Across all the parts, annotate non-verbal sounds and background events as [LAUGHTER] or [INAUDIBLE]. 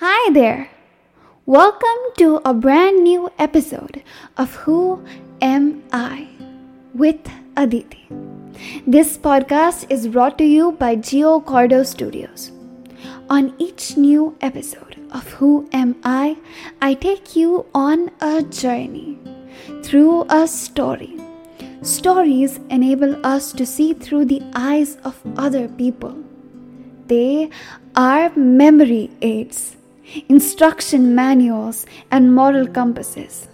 Hi there. Welcome to a brand new episode of Who Am I with Aditi. This podcast is brought to you by Giocordo Studios. On each new episode of Who Am I, I take you on a journey through a story. Stories enable us to see through the eyes of other people. They are memory aids, instruction manuals, and moral compasses.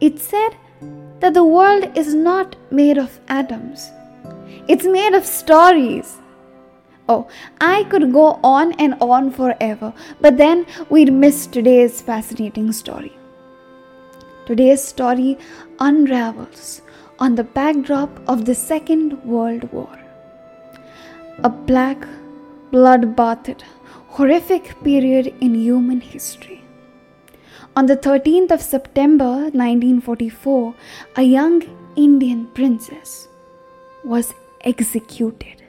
It said that the world is not made of atoms, it's made of stories. Oh, I could go on and on forever, but then we'd miss today's fascinating story. Today's story unravels on the backdrop of the Second World War. A black, blood bathed, horrific period in human history. On the 13th of September 1944, a young Indian princess was executed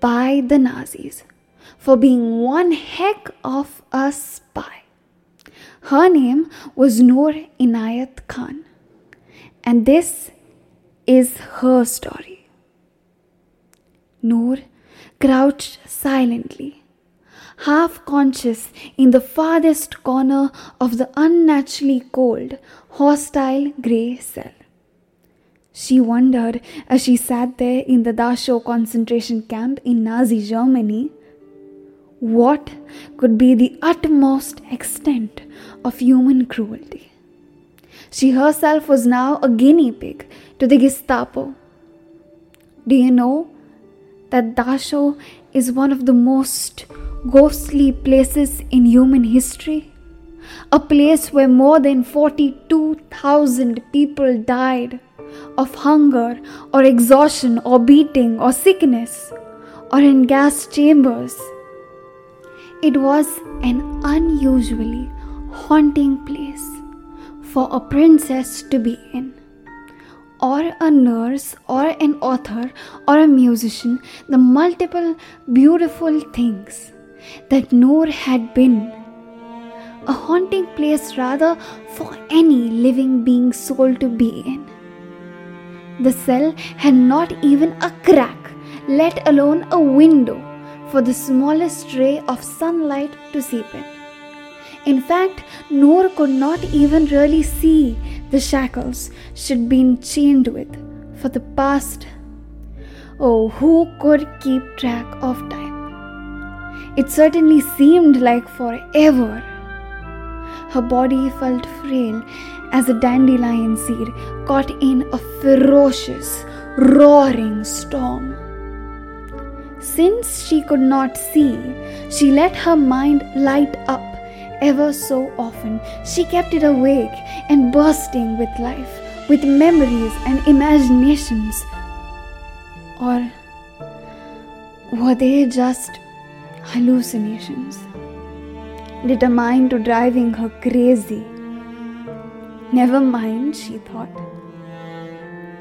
by the Nazis for being one heck of a spy. Her name was Noor Inayat Khan, and this is her story. Noor crouched silently, half conscious in the farthest corner of the unnaturally cold, hostile grey cell. She wondered as she sat there in the Dachau concentration camp in Nazi Germany what could be the utmost extent of human cruelty. She herself was now a guinea pig to the Gestapo. Do you know that Dachau is one of the most ghostly places in human history? A place where more than 42,000 people died of hunger or exhaustion or beating or sickness or in gas chambers. It was an unusually haunting place for a princess to be in. Or a nurse, or an author, or a musician, the multiple beautiful things that Noor had been. A haunting place, rather, for any living being's soul to be in. The cell had not even a crack, let alone a window, for the smallest ray of sunlight to seep in. In fact, Noor could not even really see the shackles she'd been chained with for the past. Oh, who could keep track of time? It certainly seemed like forever. Her body felt frail as a dandelion seed caught in a ferocious, roaring storm. Since she could not see, she let her mind light up ever so often. She kept it awake and bursting with life, with memories and imaginations. Or were they just hallucinations, determined to driving her crazy? Never mind, she thought.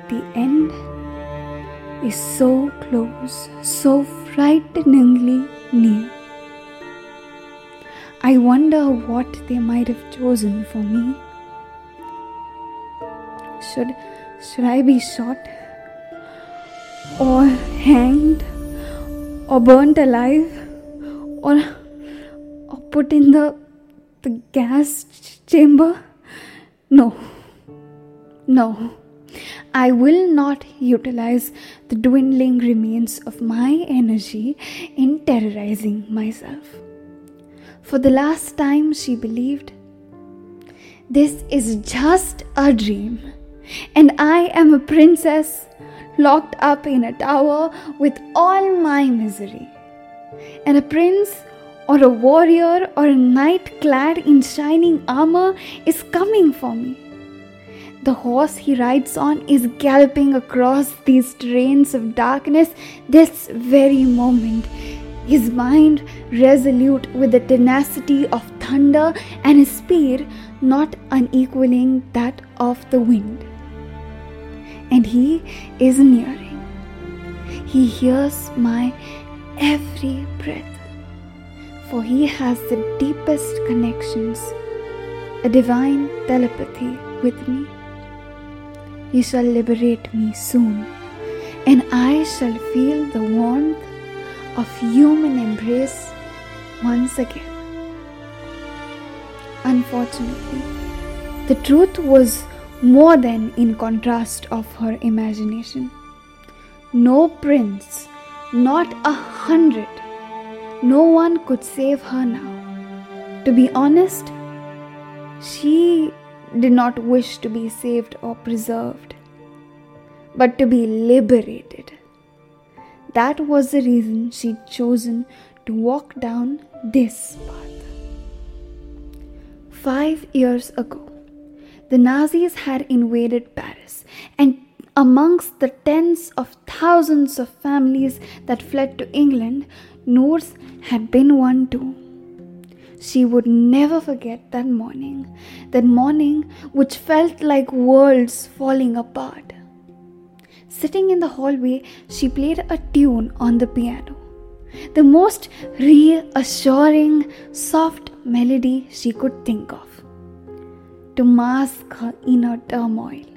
The end is so close, so frighteningly near. I wonder what they might have chosen for me. Should should I be shot? Or hanged? Or burnt alive? Or or put in the the gas ch- chamber? No. No. I will not utilize the dwindling remains of my energy in terrorizing myself. For the last time, she believed, This is just a dream, and I am a princess locked up in a tower with all my misery. And a prince or a warrior or a knight clad in shining armor is coming for me. The horse he rides on is galloping across these terrains of darkness this very moment, his mind resolute with the tenacity of thunder and his speed not unequaling that of the wind. And he is nearing. He hears my every breath for he has the deepest connections, a divine telepathy with me. He shall liberate me soon, and I shall feel the warmth of human embrace once again. Unfortunately, the truth was more than in contrast of her imagination. No prince, not a hundred, no one could save her now. To be honest, she did not wish to be saved or preserved, but to be liberated. That was the reason she'd chosen to walk down this path. Five years ago, the Nazis had invaded Paris, and amongst the tens of thousands of families that fled to England, Noor's had been one too. She would never forget that morning, that morning which felt like worlds falling apart. Sitting in the hallway, she played a tune on the piano. The most reassuring, soft melody she could think of. To mask her inner turmoil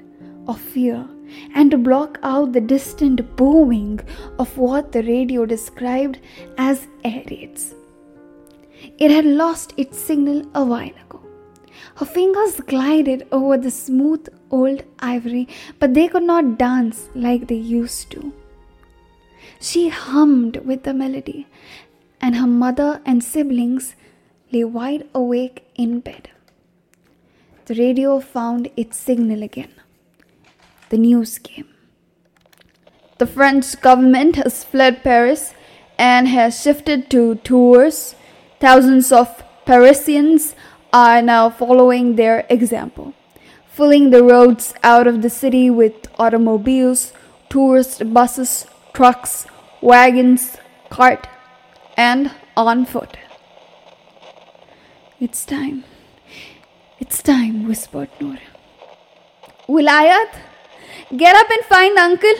of fear and to block out the distant booming of what the radio described as air raids. It had lost its signal a while ago. Her fingers glided over the smooth old ivory, but they could not dance like they used to. She hummed with the melody, and her mother and siblings lay wide awake in bed. The radio found its signal again. The news came. The French government has fled Paris and has shifted to Tours Thousands of Parisians are now following their example, filling the roads out of the city with automobiles, tourist buses, trucks, wagons, cart, and on foot. It's time. It's time, whispered Noor. Vilayat, get up and find uncle.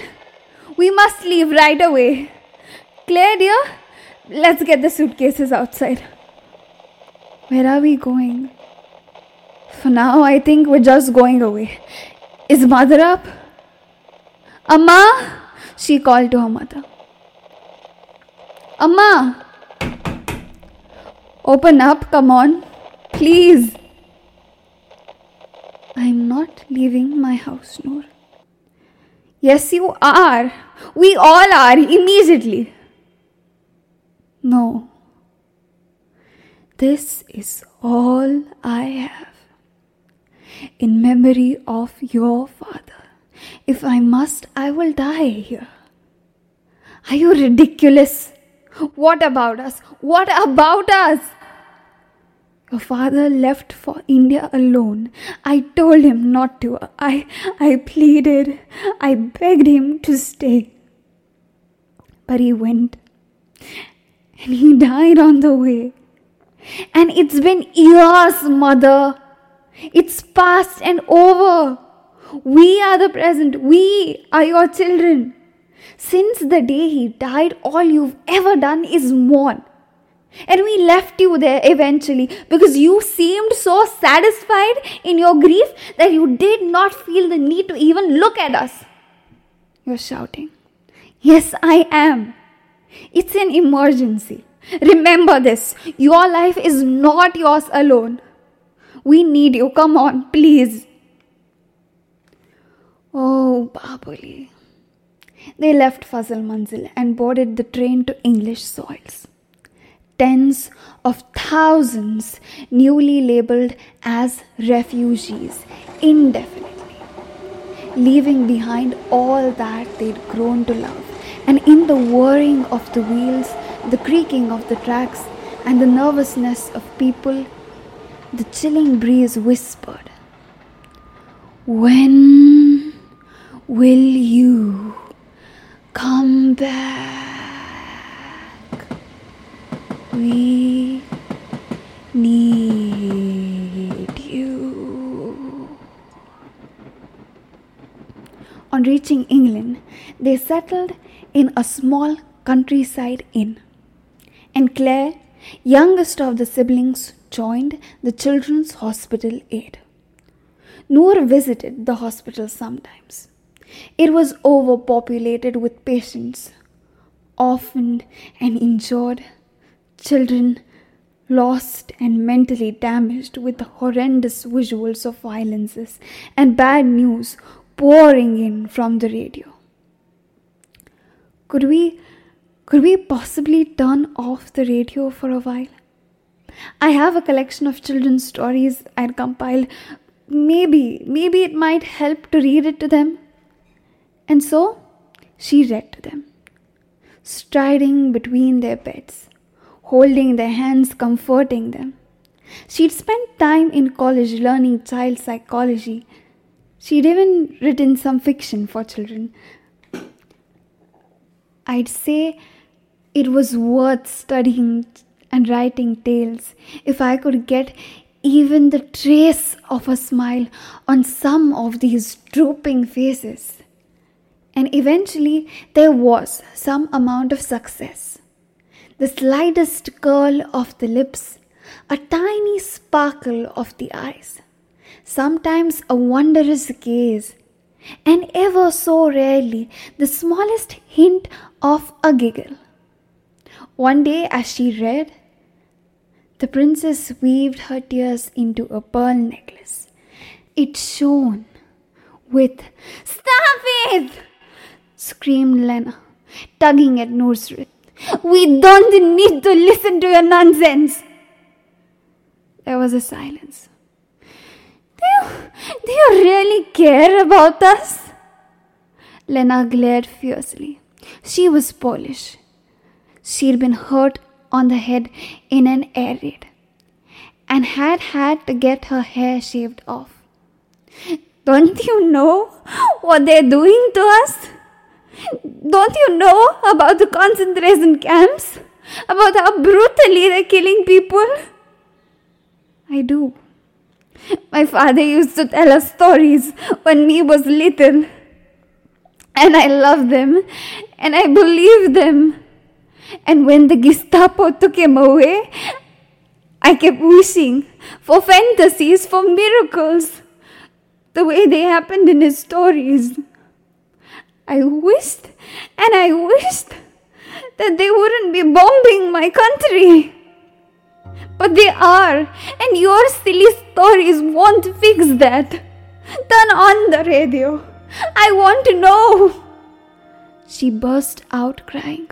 We must leave right away. Claire, dear, Let's get the suitcases outside. Where are we going? For now, I think we're just going away. Is mother up? Amma! She called to her mother. Amma! Open up, come on. Please. I'm not leaving my house, Noor. Yes, you are. We all are immediately. No. This is all I have. In memory of your father. If I must, I will die here. Are you ridiculous? What about us? What about us? Your father left for India alone. I told him not to. I, I pleaded. I begged him to stay. But he went and he died on the way. And it's been years, mother. It's past and over. We are the present. We are your children. Since the day he died, all you've ever done is mourn. And we left you there eventually because you seemed so satisfied in your grief that you did not feel the need to even look at us. You're shouting. Yes, I am. It's an emergency. Remember this your life is not yours alone. We need you. Come on, please. Oh, Babuli. They left Fazal Manzil and boarded the train to English soils. Tens of thousands newly labeled as refugees indefinitely, leaving behind all that they'd grown to love and in the whirring of the wheels, the creaking of the tracks, and the nervousness of people, the chilling breeze whispered, When will you come back? We need you. On reaching England, they settled in a small countryside inn. And Claire youngest of the siblings, joined the Children's Hospital Aid. Noor visited the hospital sometimes. It was overpopulated with patients, orphaned and injured, children lost and mentally damaged with the horrendous visuals of violences and bad news pouring in from the radio. Could we could we possibly turn off the radio for a while? I have a collection of children's stories I'd compiled. Maybe, maybe it might help to read it to them. And so she read to them, striding between their beds, holding their hands, comforting them. She'd spent time in college learning child psychology. She'd even written some fiction for children. I'd say it was worth studying and writing tales if I could get even the trace of a smile on some of these drooping faces. And eventually, there was some amount of success. The slightest curl of the lips, a tiny sparkle of the eyes, sometimes a wondrous gaze, and ever so rarely the smallest hint of a giggle. One day, as she read, the princess weaved her tears into a pearl necklace. It shone with. Stop it! screamed Lena, tugging at Noor's wrist. We don't need to listen to your nonsense. There was a silence. Do you, do you really care about us? Lena glared fiercely. She was Polish. She'd been hurt on the head in an air raid and had had to get her hair shaved off. Don't you know what they're doing to us? Don't you know about the concentration camps? About how brutally they're killing people? I do. My father used to tell us stories when me was little. And I loved them and I believed them. And when the Gestapo took him away, I kept wishing for fantasies, for miracles, the way they happened in his stories. I wished and I wished that they wouldn't be bombing my country. But they are, and your silly stories won't fix that. Turn on the radio. I want to know. She burst out crying.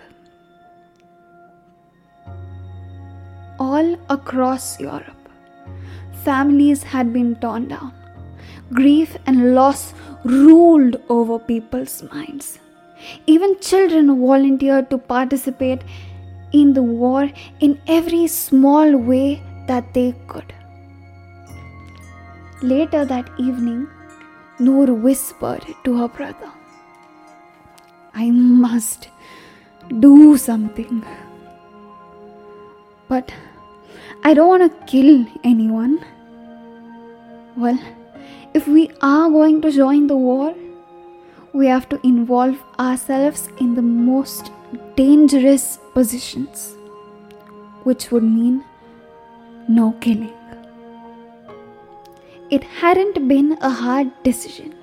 all across Europe. Families had been torn down. Grief and loss ruled over people's minds. Even children volunteered to participate in the war in every small way that they could. Later that evening, Noor whispered to her brother, I must do something. But I don't want to kill anyone. Well, if we are going to join the war, we have to involve ourselves in the most dangerous positions, which would mean no killing. It hadn't been a hard decision.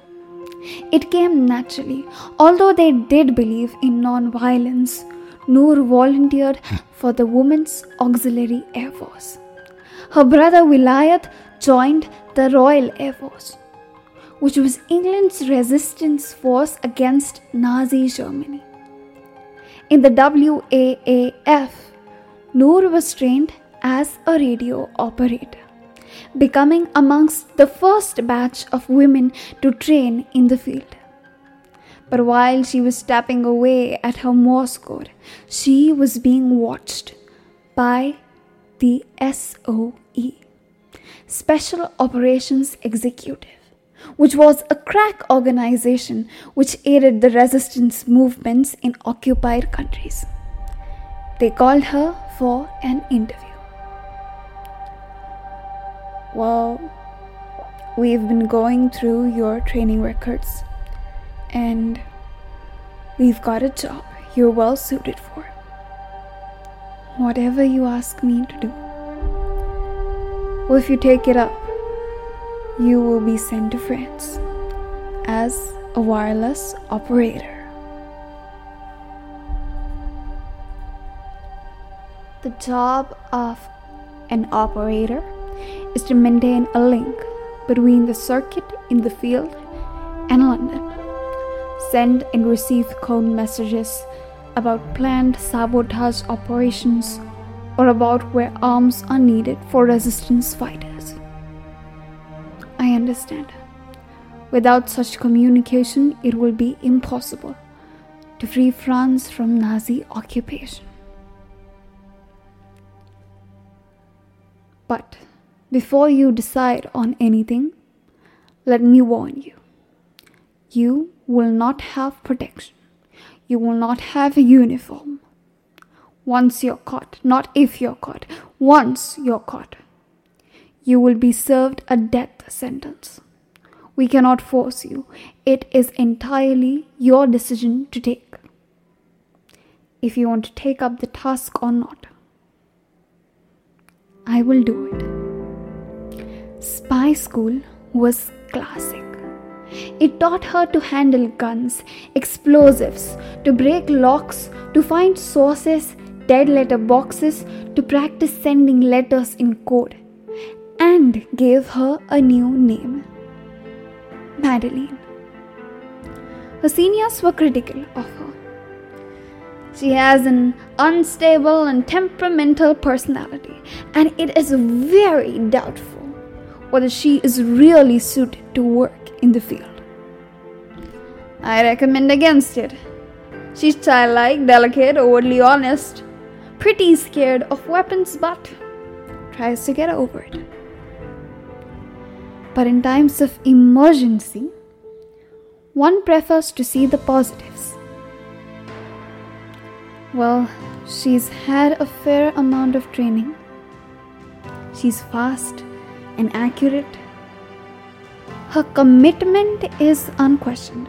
It came naturally, although they did believe in non violence Noor volunteered for the Women's Auxiliary Air Force. Her brother Vilayat joined the Royal Air Force, which was England's resistance force against Nazi Germany. In the WAAF, Noor was trained as a radio operator, becoming amongst the first batch of women to train in the field. But while she was tapping away at her Morse code, she was being watched by the SOE, Special Operations Executive, which was a crack organization which aided the resistance movements in occupied countries. They called her for an interview. Well, we've been going through your training records and we've got a job you're well suited for. whatever you ask me to do. Or if you take it up, you will be sent to France as a wireless operator. The job of an operator is to maintain a link between the circuit in the field and London, send and receive code messages about planned sabotage operations or about where arms are needed for resistance fighters. Understand. Without such communication, it will be impossible to free France from Nazi occupation. But before you decide on anything, let me warn you you will not have protection. You will not have a uniform. Once you're caught, not if you're caught, once you're caught, you will be served a death sentence. We cannot force you. It is entirely your decision to take. If you want to take up the task or not, I will do it. Spy School was classic. It taught her to handle guns, explosives, to break locks, to find sources, dead letter boxes, to practice sending letters in code, and gave her a new name Madeline. Her seniors were critical of her. She has an unstable and temperamental personality, and it is very doubtful whether she is really suited to work in the field. I recommend against it. She's childlike, delicate, overly honest, pretty scared of weapons, but tries to get over it. But in times of emergency, one prefers to see the positives. Well, she's had a fair amount of training. She's fast and accurate. Her commitment is unquestioned.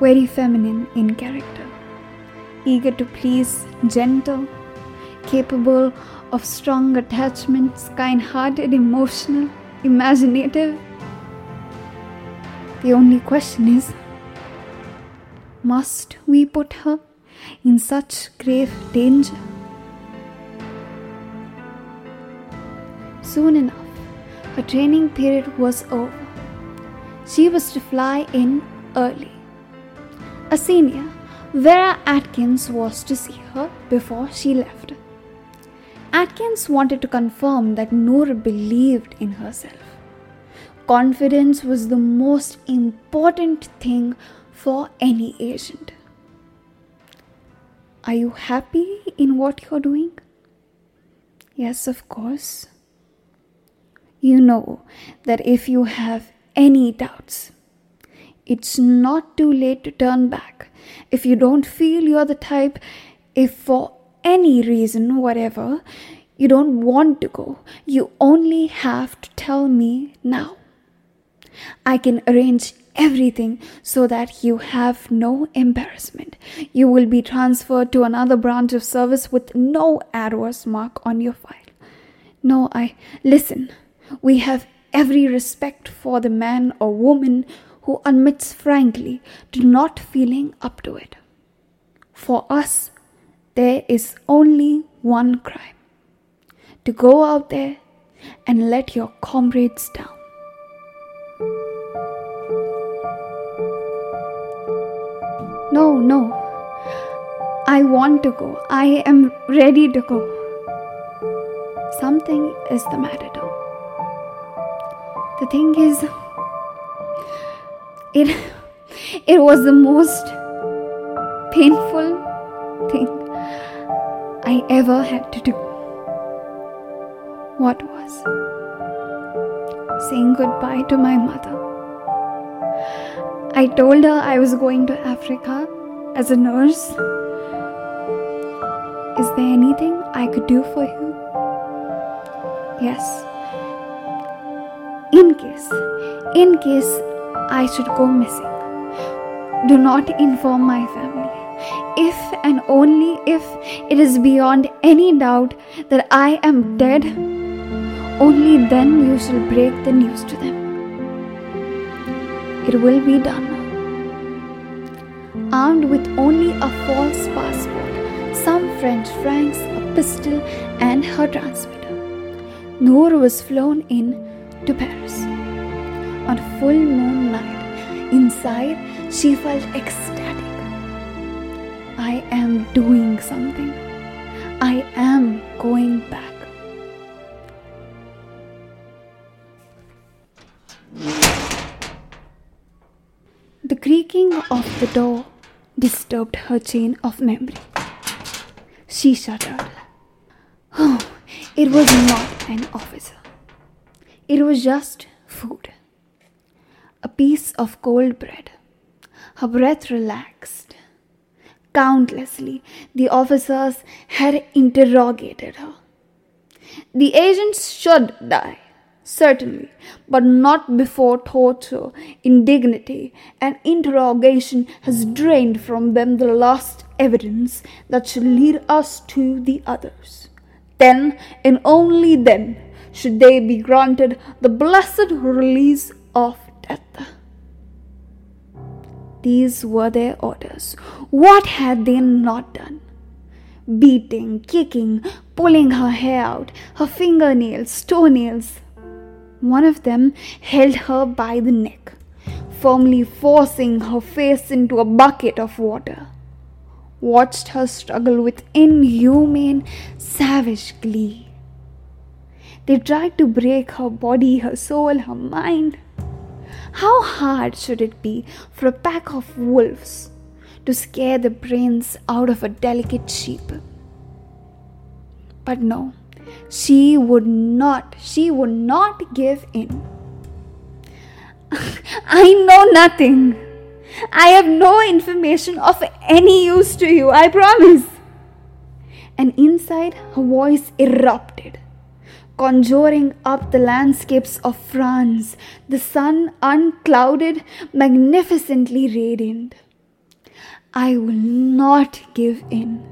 Very feminine in character, eager to please, gentle, capable of strong attachments, kind hearted, emotional, imaginative. The only question is must we put her in such grave danger? Soon enough, her training period was over. She was to fly in early. A senior, Vera Atkins, was to see her before she left. Atkins wanted to confirm that Noor believed in herself. Confidence was the most important thing for any agent. Are you happy in what you're doing? Yes, of course. You know that if you have any doubts, it's not too late to turn back. If you don't feel you're the type, if for any reason, whatever, you don't want to go, you only have to tell me now. I can arrange everything so that you have no embarrassment. You will be transferred to another branch of service with no adverse mark on your file. No, I listen. We have every respect for the man or woman who admits frankly to not feeling up to it. For us, there is only one crime to go out there and let your comrades down. No, no. I want to go. I am ready to go. Something is the matter, though. The thing is, it [LAUGHS] it was the most painful thing I ever had to do. What was saying goodbye to my mother. I told her I was going to Africa as a nurse. Is there anything I could do for you? Yes. In case, in case I should go missing. Do not inform my family. If and only if it is beyond any doubt that I am dead, only then you shall break the news to them. It will be done. Armed with only a false passport, some French francs, a pistol, and her transmitter, Noor was flown in to Paris. On full moon night, inside, she felt ecstatic. I am doing something. I am going back. The creaking of the door disturbed her chain of memory. She shuddered. Oh, it was not an officer. It was just food. A piece of cold bread. Her breath relaxed. Countlessly, the officers had interrogated her. The agents should die, certainly, but not before torture, indignity, and interrogation has drained from them the last evidence that should lead us to the others. Then, and only then, should they be granted the blessed release of death. These were their orders. What had they not done? Beating, kicking, pulling her hair out, her fingernails, toenails. One of them held her by the neck, firmly forcing her face into a bucket of water. Watched her struggle with inhumane, savage glee. They tried to break her body, her soul, her mind. How hard should it be for a pack of wolves to scare the brains out of a delicate sheep? But no, she would not, she would not give in. [LAUGHS] I know nothing. I have no information of any use to you, I promise. And inside, her voice erupted conjuring up the landscapes of France, the sun unclouded, magnificently radiant. I will not give in.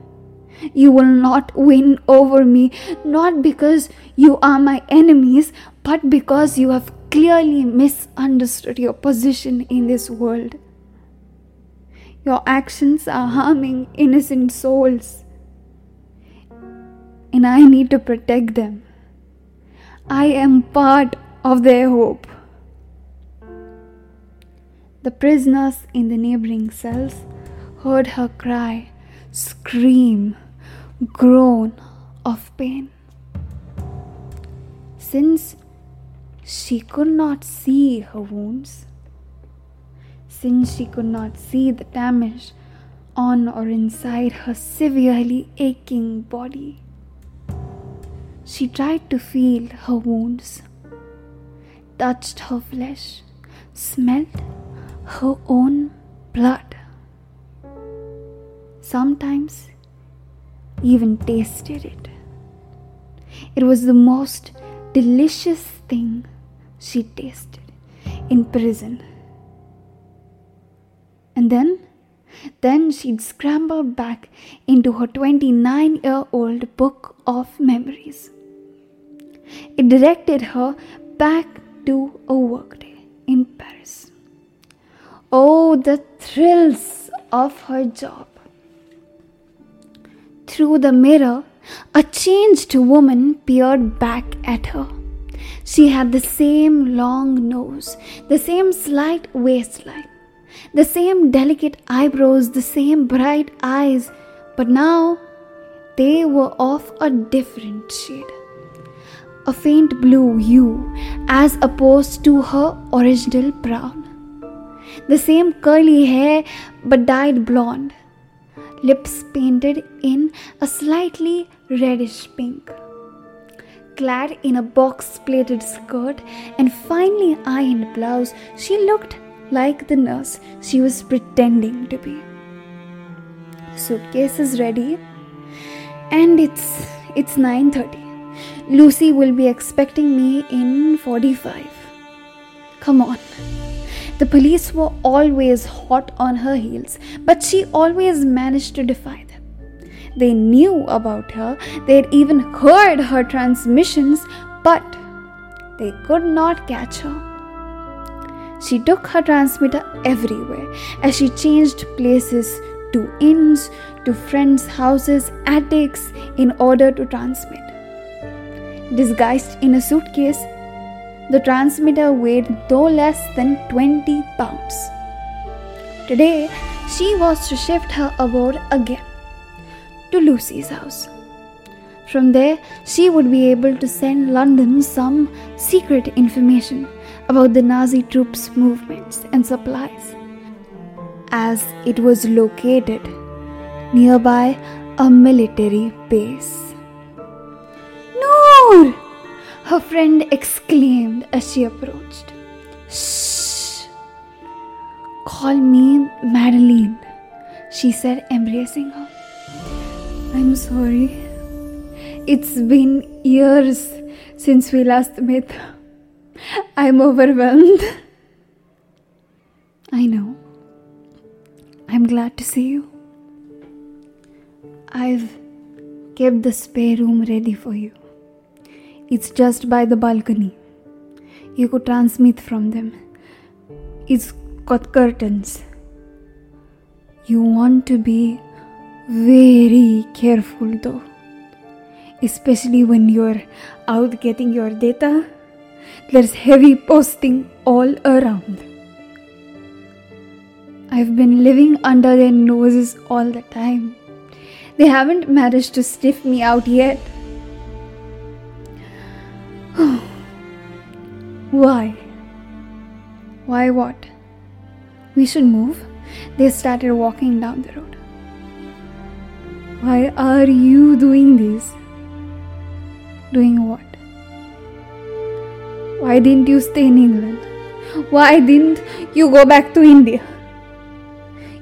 You will not win over me, not because you are my enemies, but because you have clearly misunderstood your position in this world. Your actions are harming innocent souls, and I need to protect them. I am part of their hope. The prisoners in the neighboring cells heard her cry, scream, groan of pain. Since she could not see her wounds, since she could not see the damage on or inside her severely aching body, she tried to feel her wounds, touched her flesh, smelt her own blood. Sometimes even tasted it. It was the most delicious thing she tasted in prison. And then, then she'd scramble back into her 29 year old book of memories. It directed her back to a workday in Paris. Oh, the thrills of her job. Through the mirror, a changed woman peered back at her. She had the same long nose, the same slight waistline, the same delicate eyebrows, the same bright eyes, but now they were of a different shade a faint blue hue as opposed to her original brown. The same curly hair but dyed blonde, lips painted in a slightly reddish pink. Clad in a box plaited skirt and finely ironed blouse, she looked like the nurse she was pretending to be. Suitcase is ready and it's it's 9:30. Lucy will be expecting me in 45. Come on. The police were always hot on her heels, but she always managed to defy them. They knew about her, they had even heard her transmissions, but they could not catch her. She took her transmitter everywhere as she changed places to inns, to friends' houses, attics in order to transmit. Disguised in a suitcase, the transmitter weighed no less than 20 pounds. Today, she was to shift her abode again to Lucy's house. From there, she would be able to send London some secret information about the Nazi troops' movements and supplies, as it was located nearby a military base. Her friend exclaimed as she approached. Shh! Call me Madeline, she said, embracing her. I'm sorry. It's been years since we last met. I'm overwhelmed. I know. I'm glad to see you. I've kept the spare room ready for you. It's just by the balcony. You could transmit from them. It's got curtains. You want to be very careful though, especially when you're out getting your data. There's heavy posting all around. I've been living under their noses all the time. They haven't managed to sniff me out yet. Why? Why what? We should move. They started walking down the road. Why are you doing this? Doing what? Why didn't you stay in England? Why didn't you go back to India?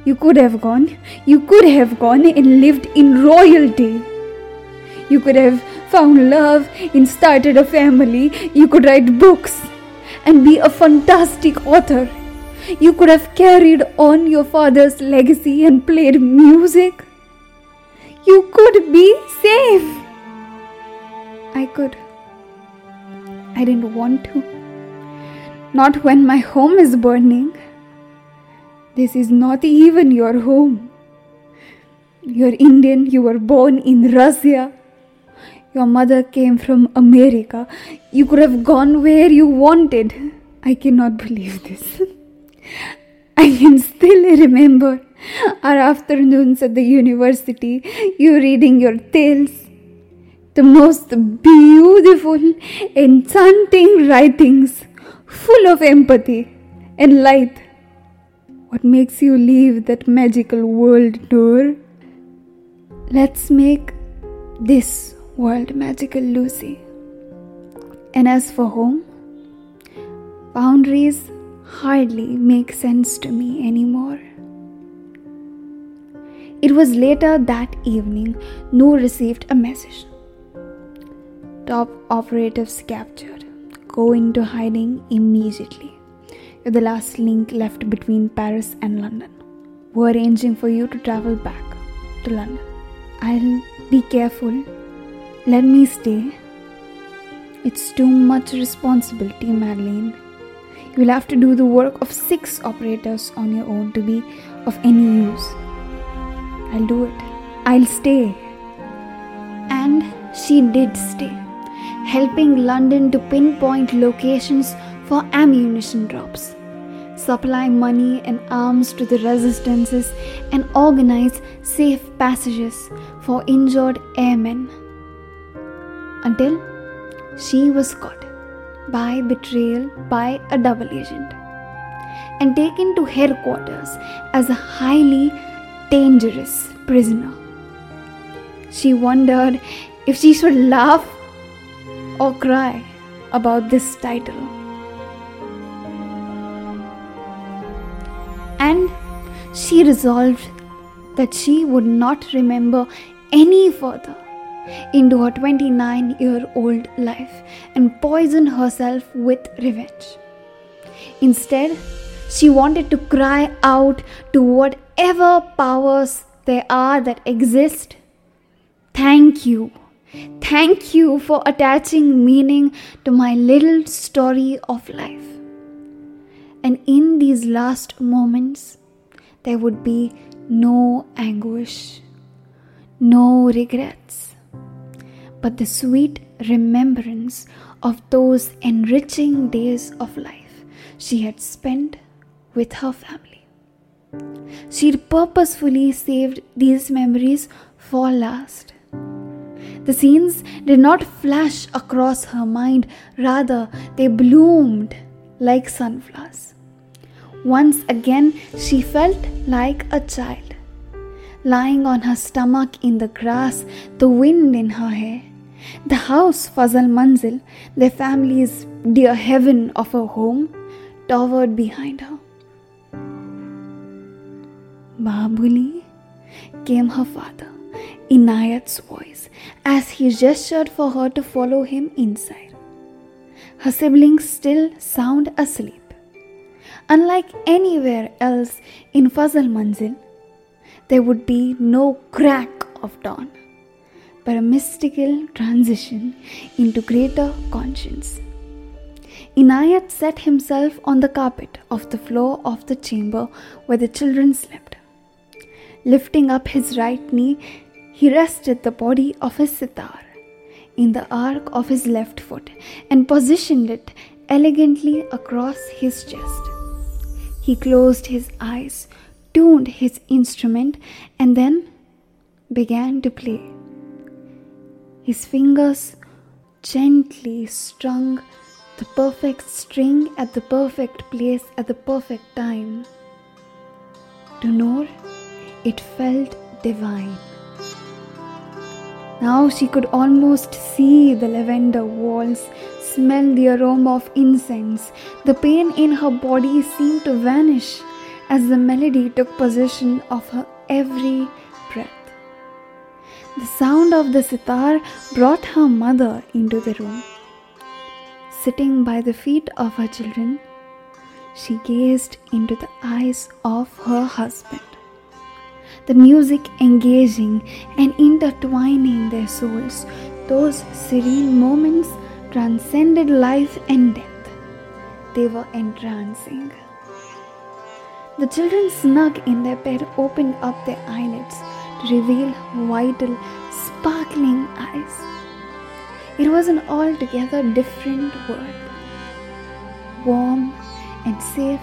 You could have gone. You could have gone and lived in royalty. You could have found love and started a family. You could write books and be a fantastic author. You could have carried on your father's legacy and played music. You could be safe. I could. I didn't want to. Not when my home is burning. This is not even your home. You're Indian, you were born in Russia. Your mother came from America. You could have gone where you wanted. I cannot believe this. [LAUGHS] I can still remember our afternoons at the university, you reading your tales. The most beautiful, enchanting writings, full of empathy and light. What makes you leave that magical world, Noor? Let's make this world magical, Lucy. And as for home, boundaries hardly make sense to me anymore. It was later that evening Noor received a message. Top operatives captured. Go into hiding immediately. You're the last link left between Paris and London. We're arranging for you to travel back to London. I'll be careful. Let me stay. It's too much responsibility, Madeline. You'll have to do the work of six operators on your own to be of any use. I'll do it. I'll stay. And she did stay, helping London to pinpoint locations for ammunition drops, supply money and arms to the resistances, and organize safe passages for injured airmen. Until she was caught by betrayal by a double agent and taken to headquarters as a highly dangerous prisoner. She wondered if she should laugh or cry about this title. And she resolved that she would not remember any further into her 29 year old life and poison herself with revenge. Instead, She wanted to cry out to whatever powers there are that exist. Thank you. Thank you for attaching meaning to my little story of life. And in these last moments, there would be no anguish, no regrets, but the sweet remembrance of those enriching days of life she had spent with her family. She purposefully saved these memories for last. The scenes did not flash across her mind, rather, they bloomed like sunflowers. Once again, she felt like a child, lying on her stomach in the grass, the wind in her hair. The house, Fazal Manzil, their family's dear heaven of a home, towered behind her. Babuli came her father, Inayat's voice, as he gestured for her to follow him inside. Her siblings still sound asleep. Unlike anywhere else in Fazal Manzil, there would be no crack of dawn, but a mystical transition into greater conscience. Inayat set himself on the carpet of the floor of the chamber where the children slept. Lifting up his right knee, he rested the body of his sitar in the arc of his left foot and positioned it elegantly across his chest. He closed his eyes, tuned his instrument, and then began to play. His fingers gently strung the perfect string at the perfect place at the perfect time. To Noor, it felt divine. Now she could almost see the lavender walls smell the aroma of incense. The pain in her body seemed to vanish as the melody took possession of her every. The sound of the sitar brought her mother into the room. Sitting by the feet of her children, she gazed into the eyes of her husband. The music engaging and intertwining their souls, those serene moments transcended life and death. They were entrancing. The children, snug in their bed, opened up their eyelids reveal vital, sparkling eyes. It was an altogether different world. Warm and safe,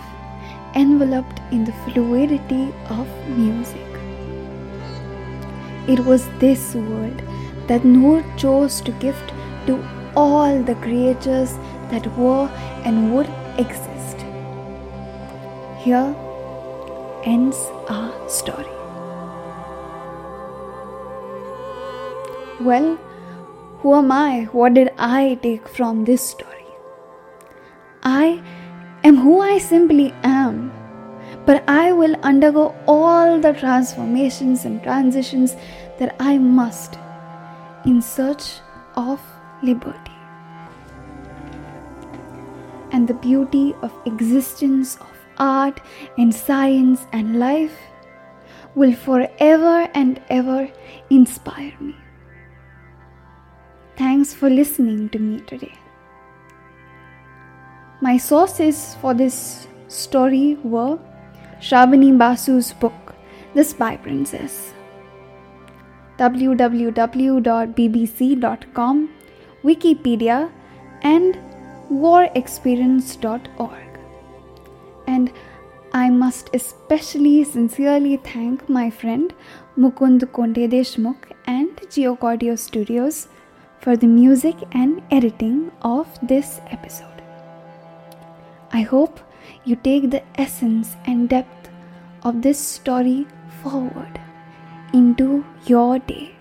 enveloped in the fluidity of music. It was this world that Noor chose to gift to all the creatures that were and would exist. Here ends our story. Well, who am I? What did I take from this story? I am who I simply am, but I will undergo all the transformations and transitions that I must in search of liberty. And the beauty of existence of art and science and life will forever and ever inspire me. Thanks for listening to me today. My sources for this story were Shravani Basu's book, The Spy Princess, www.bbc.com Wikipedia, and warexperience.org. And I must especially sincerely thank my friend Mukund Konde Deshmukh and Giocordo Studios for the music and editing of this episode. I hope you take the essence and depth of this story forward into your day.